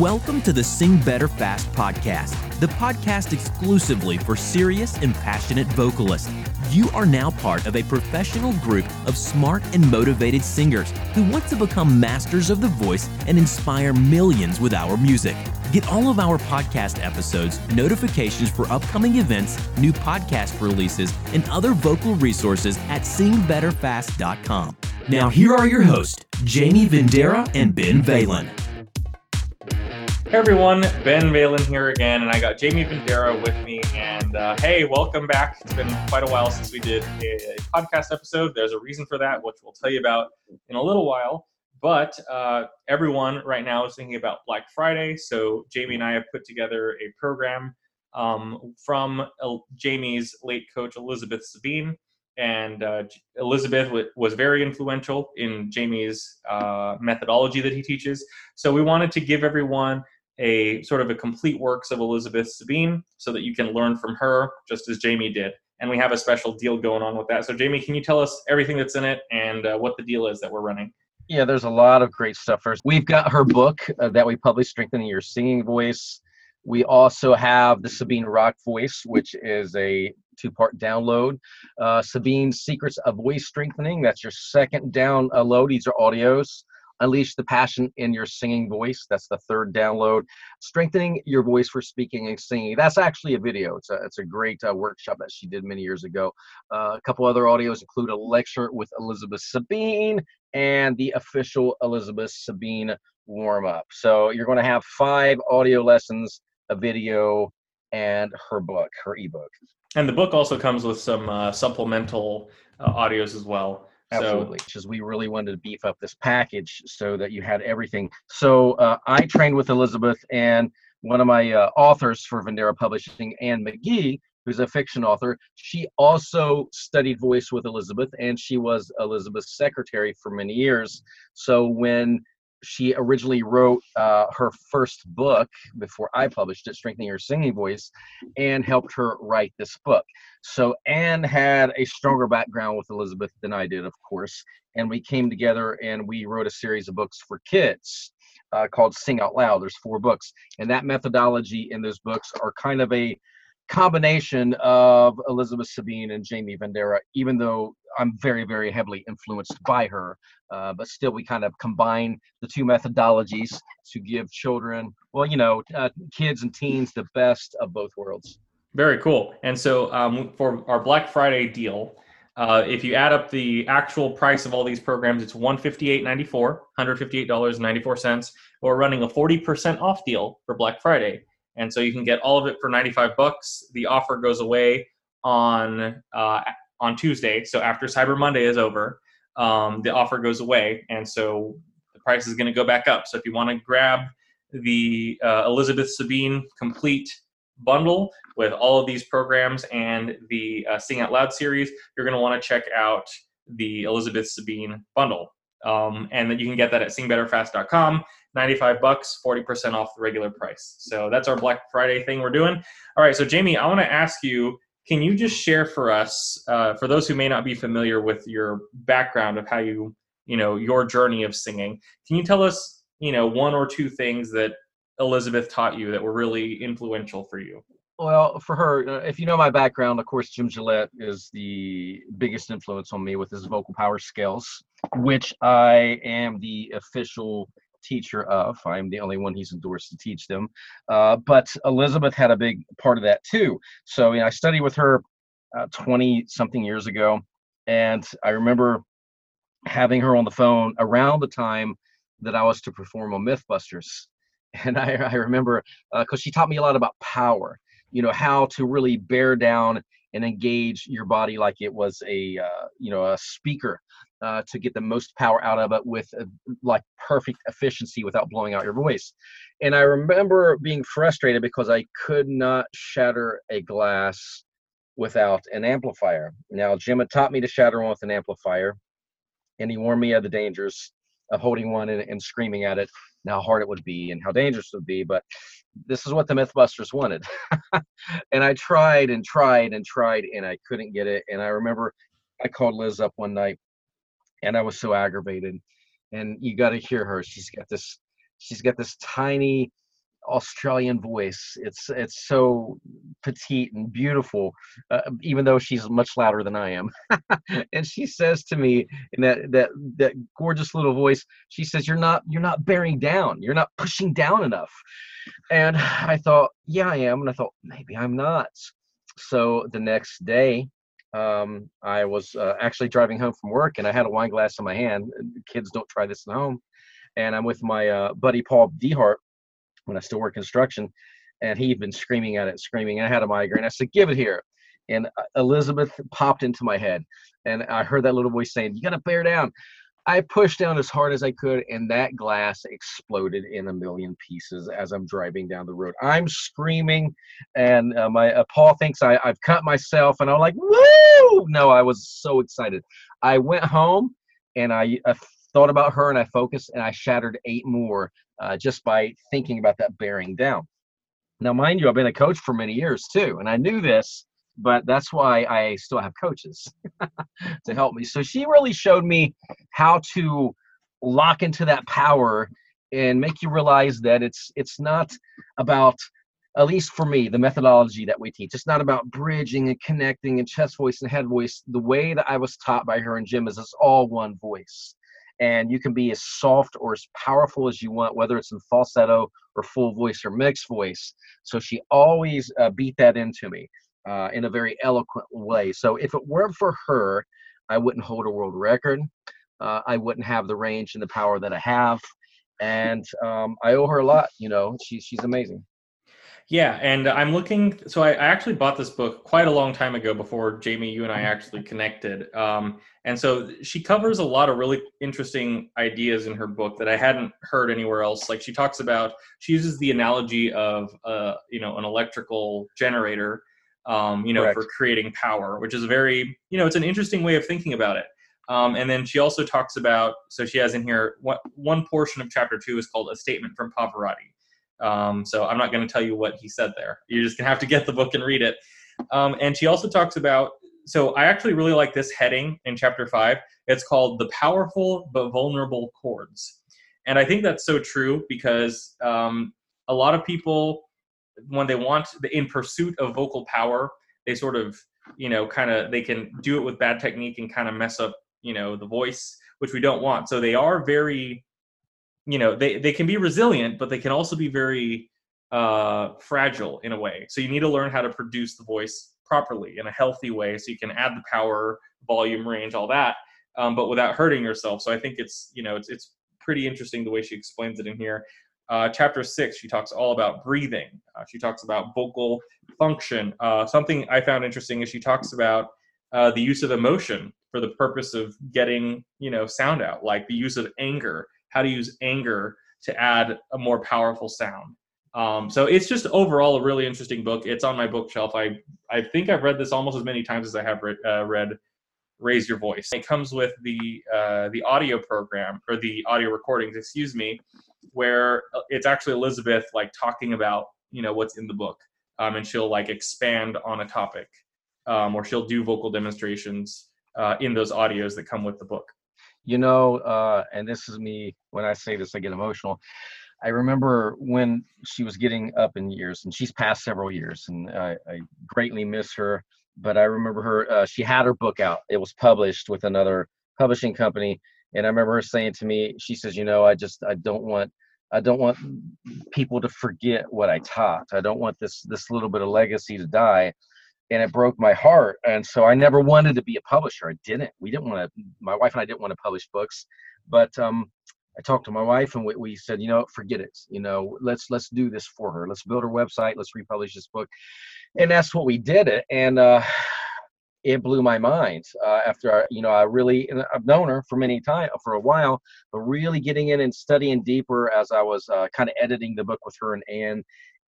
Welcome to the Sing Better Fast podcast, the podcast exclusively for serious and passionate vocalists. You are now part of a professional group of smart and motivated singers who want to become masters of the voice and inspire millions with our music. Get all of our podcast episodes, notifications for upcoming events, new podcast releases, and other vocal resources at singbetterfast.com. Now, here are your hosts, Jamie Vendera and Ben Valen. Hey everyone, Ben Valen here again, and I got Jamie Vendera with me. And uh, hey, welcome back. It's been quite a while since we did a, a, podcast episode. There's a reason for that, which we'll tell you about in a little while. But uh, everyone right now is thinking about Black Friday. So Jamie and I have put together a program um, from uh, Jamie's late coach, Elizabeth Sabine. And uh, Elizabeth w- was very influential in Jamie's uh, methodology that he teaches. So we wanted to give everyone a sort of a complete works of Elizabeth Sabine so that you can learn from her just as Jamie did. And we have a special deal going on with that. So, Jamie, can you tell us everything that's in it and uh, what the deal is that we're running? Yeah, there's a lot of great stuff. First, we've got her book uh, that we published, Strengthening Your Singing Voice. We also have the Sabine Rock Voice, which is a two part download. Uh, Sabine's Secrets of Voice Strengthening, that's your second download. These are audios. Unleash the passion in your singing voice. That's the third download. Strengthening your voice for speaking and singing. That's actually a video. It's a, it's a great uh, workshop that she did many years ago. Uh, a couple other audios include a lecture with Elizabeth Sabine and the official Elizabeth Sabine warm up. So you're going to have five audio lessons, a video, and her book, her ebook. And the book also comes with some uh, supplemental uh, audios as well. Absolutely, because so, we really wanted to beef up this package so that you had everything. So uh, I trained with Elizabeth, and one of my uh, authors for Vendera Publishing, Anne McGee, who's a fiction author, she also studied voice with Elizabeth, and she was Elizabeth's secretary for many years. So when she originally wrote uh, her first book before I published it, Strengthening Her Singing Voice, and helped her write this book. So Anne had a stronger background with Elizabeth than I did, of course, and we came together and we wrote a series of books for kids. Uh, called Sing Out Loud. There's four books, and that methodology in those books are kind of a combination of Elizabeth Sabine and Jamie Vendera, even though I'm very, very heavily influenced by her. Uh, but still, we kind of combine the two methodologies to give children, well, you know, uh, kids and teens the best of both worlds. Very cool. And so um, for our Black Friday deal, uh, if you add up the actual price of all these programs, it's $158.94, $158.94. We're running a 40% off deal for Black Friday. And so you can get all of it for 95 bucks. The offer goes away on uh, on Tuesday. So after Cyber Monday is over, um, the offer goes away, and so the price is going to go back up. So if you want to grab the uh, Elizabeth Sabine complete bundle with all of these programs and the uh, Sing Out Loud series, you're going to want to check out the Elizabeth Sabine bundle. Um, and then you can get that at singbetterfast.com. 95 bucks, 40% off the regular price. So that's our Black Friday thing we're doing. All right, so Jamie, I want to ask you can you just share for us, uh, for those who may not be familiar with your background of how you, you know, your journey of singing, can you tell us, you know, one or two things that Elizabeth taught you that were really influential for you? Well, for her, uh, if you know my background, of course, Jim Gillette is the biggest influence on me with his vocal power scales, which I am the official teacher of. I'm the only one he's endorsed to teach them. Uh, but Elizabeth had a big part of that too. So you know, I studied with her 20 uh, something years ago, and I remember having her on the phone around the time that I was to perform on MythBusters. And I, I remember because uh, she taught me a lot about power, you know, how to really bear down and engage your body like it was a uh, you know a speaker uh, to get the most power out of it with uh, like perfect efficiency without blowing out your voice. And I remember being frustrated because I could not shatter a glass without an amplifier. Now, Jim had taught me to shatter one with an amplifier, and he warned me of the dangers of holding one and, and screaming at it, and how hard it would be and how dangerous it would be. But this is what the Mythbusters wanted. and I tried and tried and tried, and I couldn't get it. And I remember I called Liz up one night and I was so aggravated. And you got to hear her. She's got this, she's got this tiny Australian voice. It's it's so petite and beautiful, uh, even though she's much louder than I am. and she says to me in that that that gorgeous little voice, she says, "You're not you're not bearing down. You're not pushing down enough." And I thought, "Yeah, I am." And I thought, maybe I'm not. So the next day, um, I was uh, actually driving home from work, and I had a wine glass in my hand. Kids don't try this at home. And I'm with my uh, buddy Paul Dehart when I still work construction, and he'd been screaming at it, screaming. I had a migraine. I said, "Give it here." And uh, Elizabeth popped into my head, and I heard that little voice saying, "You got to bear down." I pushed down as hard as I could, and that glass exploded in a million pieces as I'm driving down the road. I'm screaming, and uh, my uh, Paul thinks I, I've cut myself, and I'm like, "Woo!" No, I was so excited. I went home, and I, I thought about her, and I focused, and I shattered eight more uh, just by thinking about that bearing down. Now, mind you, I've been a coach for many years too, and I knew this but that's why I still have coaches to help me. So she really showed me how to lock into that power and make you realize that it's it's not about at least for me the methodology that we teach it's not about bridging and connecting and chest voice and head voice the way that i was taught by her and jim is it's all one voice and you can be as soft or as powerful as you want whether it's in falsetto or full voice or mixed voice so she always uh, beat that into me uh, in a very eloquent way. So if it weren't for her, I wouldn't hold a world record. Uh, I wouldn't have the range and the power that I have, and um, I owe her a lot. You know, she's she's amazing. Yeah, and I'm looking. So I, I, actually bought this book quite a long time ago before Jamie, you and I actually connected. Um, and so she covers a lot of really interesting ideas in her book that I hadn't heard anywhere else. Like she talks about, she uses the analogy of, uh, you know, an electrical generator um, you know, Correct. for creating power, which is a very, you know, it's an interesting way of thinking about it. Um, and then she also talks about, so she has in here what, one portion of chapter two is called a statement from Pavarotti. Um, so I'm not going to tell you what he said there. You're just going to have to get the book and read it. Um, and she also talks about, so I actually really like this heading in chapter five. It's called the powerful but vulnerable chords. And I think that's so true because um, a lot of people when they want in pursuit of vocal power, they sort of you know kind of they can do it with bad technique and kind of mess up you know the voice, which we don't want. So they are very you know they they can be resilient, but they can also be very uh, fragile in a way. So you need to learn how to produce the voice properly in a healthy way, so you can add the power, volume, range, all that, um, but without hurting yourself. So I think it's you know it's it's pretty interesting the way she explains it in here. Uh, chapter six, she talks all about breathing. Uh, she talks about vocal function. Uh, something I found interesting is she talks about uh, the use of emotion for the purpose of getting, you know, sound out, like the use of anger, how to use anger to add a more powerful sound. Um, so it's just overall a really interesting book. It's on my bookshelf. I I think I've read this almost as many times as I have read, uh, read Raise Your Voice. It comes with the uh, the audio program or the audio recordings, excuse me, where uh, it's actually Elizabeth like talking about you know what's in the book, um, and she'll like expand on a topic, um, or she'll do vocal demonstrations uh, in those audios that come with the book. You know, uh, and this is me when I say this, I get emotional. I remember when she was getting up in years, and she's passed several years, and I, I greatly miss her. But I remember her; uh, she had her book out. It was published with another publishing company, and I remember her saying to me, she says, "You know, I just I don't want I don't want people to forget what I taught. I don't want this this little bit of legacy to die." And it broke my heart. And so I never wanted to be a publisher. I didn't. We didn't want to. My wife and I didn't want to publish books, but um, I talked to my wife and we, we said, you know, forget it. You know, let's let's do this for her. Let's build her website. Let's republish this book, and that's what we did. It and uh, it blew my mind uh, after I, you know I really I've known her for many time for a while, but really getting in and studying deeper as I was uh, kind of editing the book with her and Anne,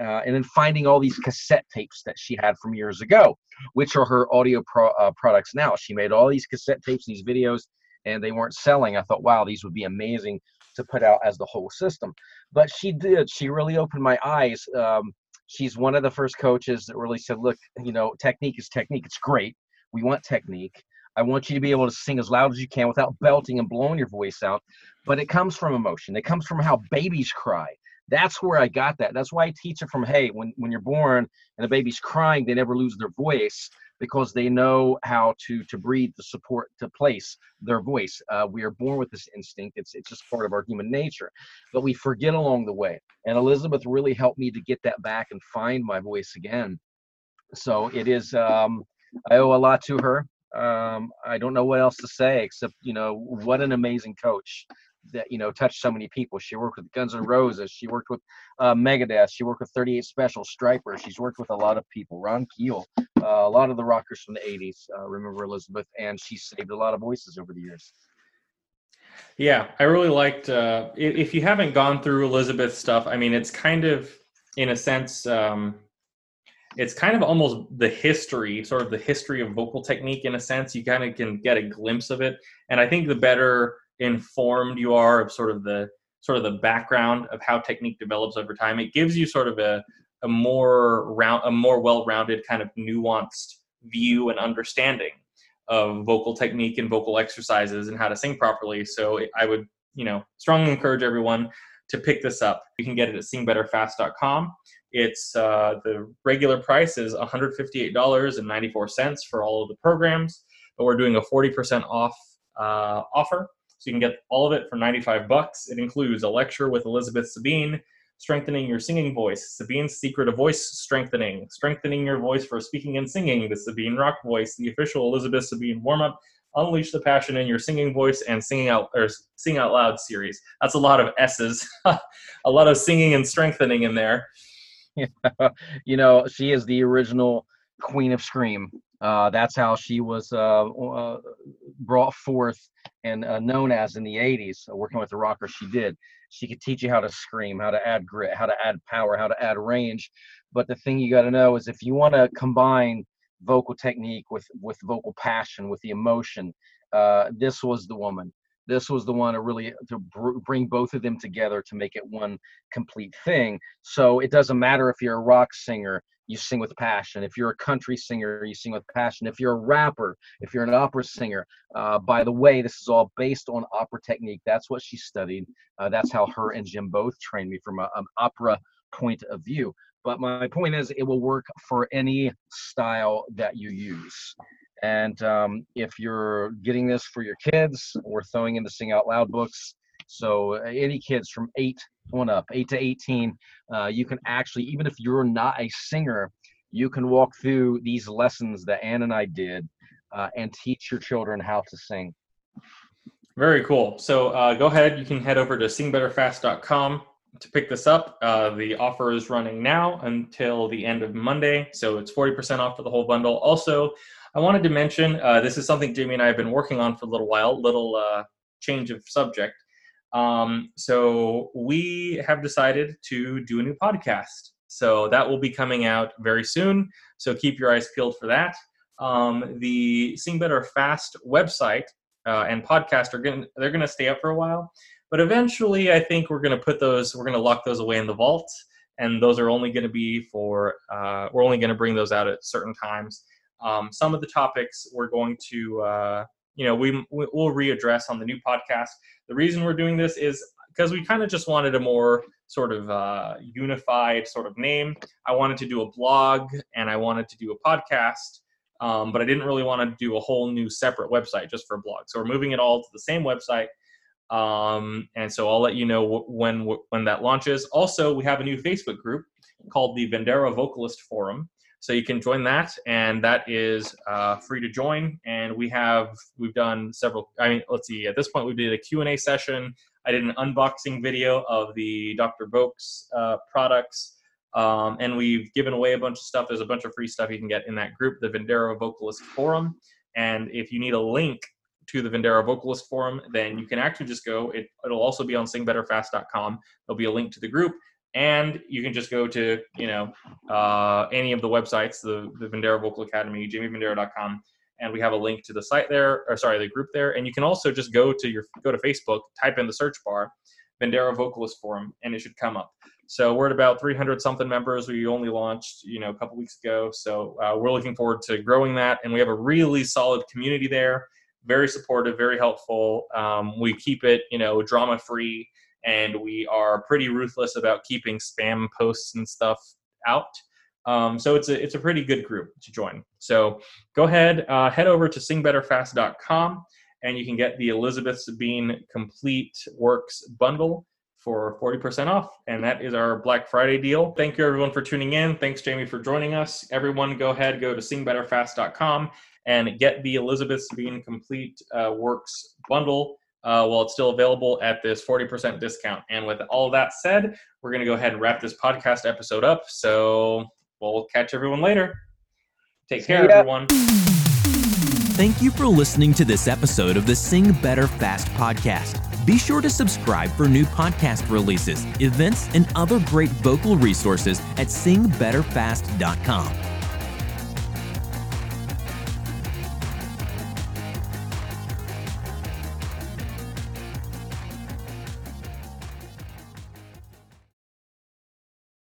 uh, and then finding all these cassette tapes that she had from years ago, which are her audio pro, uh, products now. She made all these cassette tapes, these videos, and they weren't selling. I thought, wow, these would be amazing to put out as the whole system. But she did. She really opened my eyes. Um, she's one of the first coaches that really said, look, you know, technique is technique. It's great we want technique. I want you to be able to sing as loud as you can without belting and blowing your voice out. But it comes from emotion. It comes from how babies cry. That's where I got that. That's why I teach it from hey, when when you're born and the baby's crying, they never lose their voice because they know how to to breathe, to support, to place their voice. Uh, we are born with this instinct. It's it's just part of our human nature, but we forget along the way. And Elizabeth really helped me to get that back and find my voice again. So it is. Um, I owe a lot to her. Um, I don't know what else to say except you know what an amazing coach that you know touched so many people. She worked with Guns N' Roses. She worked with uh, Megadeth. She worked with 38 Special, Stryper. She's worked with a lot of people. Ron Keel, uh, a lot of the rockers from the 80s. Uh, remember Elizabeth, and she saved a lot of voices over the years. Yeah, I really liked. Uh, if you haven't gone through Elizabeth's stuff, I mean, it's kind of, in a sense, um, it's kind of almost the history, sort of the history of vocal technique. In a sense, you kind of can get a glimpse of it, and I think the better informed you are of sort of the sort of the background of how technique develops over time, it gives you sort of a a more round, a more well-rounded kind of nuanced view and understanding of vocal technique and vocal exercises and how to sing properly. So I would, you know, strongly encourage everyone to pick this up. You can get it at singbetterfast.com. It's uh, the regular price is $158.94 for all of the programs, but we're doing a 40% off uh, offer. So you can get all of it for 95 bucks. It includes a lecture with Elizabeth Sabine, strengthening your singing voice, Sabine's secret of voice strengthening, strengthening your voice for speaking and singing, the Sabine Rock Voice, the official Elizabeth Sabine warm up, unleash the passion in your singing voice and singing out or sing out loud series. That's a lot of S's, a lot of singing and strengthening in there. you know, she is the original queen of scream. Uh, that's how she was uh, uh, brought forth and uh, known as in the 80s, uh, working with the rockers. She did. She could teach you how to scream, how to add grit, how to add power, how to add range. But the thing you got to know is if you want to combine vocal technique with with vocal passion, with the emotion, uh, this was the woman. This was the one to really to br- bring both of them together to make it one complete thing. So it doesn't matter if you're a rock singer, you sing with passion. If you're a country singer, you sing with passion. If you're a rapper, if you're an opera singer, uh, by the way, this is all based on opera technique. That's what she studied. Uh, that's how her and Jim both trained me from a, an opera point of view. But my point is, it will work for any style that you use. And um, if you're getting this for your kids, we're throwing in the Sing Out Loud books. So uh, any kids from eight on up, eight to 18, uh, you can actually, even if you're not a singer, you can walk through these lessons that Anne and I did uh, and teach your children how to sing. Very cool. So uh, go ahead. You can head over to singbetterfast.com to pick this up. Uh, the offer is running now until the end of Monday. So it's 40% off for the whole bundle. Also, I wanted to mention uh, this is something Jamie and I have been working on for a little while, little change of subject. Um, so we have decided to do a new podcast. So that will be coming out very soon. So keep your eyes peeled for that. Um, the Sing Better Fast website uh, and podcast are going they're going to stay up for a while, but eventually I think we're going to put those we're going to lock those away in the vault, and those are only going to be for uh, we're only going to bring those out at certain times. Um, some of the topics we're going to uh, you know we we'll readdress on the new podcast. The reason we're doing this is because we kind of just wanted a more sort of uh, unified sort of name. I wanted to do a blog and I wanted to do a podcast, um, but I didn't really want to do a whole new separate website just for a blog. So we're moving it all to the same website. Um, and so I'll let you know when when that launches. Also, we have a new Facebook group called the Vendera Vocalist Forum. So you can join that, and that is uh, free to join. And we have we've done several. I mean, let's see. At this point, we did a Q and A session. I did an unboxing video of the Dr. Vox uh, products, um, and we've given away a bunch of stuff. There's a bunch of free stuff you can get in that group, the Vendera Vocalist Forum. And if you need a link to the Vendera Vocalist Forum, then you can actually just go. It, it'll also be on singbetterfast.com. There'll be a link to the group and you can just go to you know uh, any of the websites the, the vendera vocal academy jamievendera.com and we have a link to the site there or sorry the group there. And you can also just go to your go to facebook type in the search bar vendera vocalist forum and it should come up. So we're at about 300 something members. We only launched you know a couple weeks ago. So uh, we're looking forward to growing that. And we have a really solid community there. Very supportive very helpful. Um, we keep it you know drama free and we are pretty ruthless about keeping spam posts and stuff out. Um, so it's a it's a pretty good group to join. So go ahead, uh, head over to singbetterfast.com, and you can get the Elizabeth Sabine Complete Works bundle for 40% off. And that is our Black Friday deal. Thank you everyone for tuning in. Thanks, Jamie, for joining us. Everyone, go ahead, go to singbetterfast.com and get the Elizabeth Sabine Complete uh, Works bundle uh, while it's still available at this 40% discount. And with all that said, we're going to go ahead and wrap this podcast episode up. So we'll catch everyone later. Take care, everyone. Thank you for listening to this episode of the Sing Better Fast podcast. Be sure to subscribe for new podcast releases, events, and other great vocal resources at singbetterfast.com.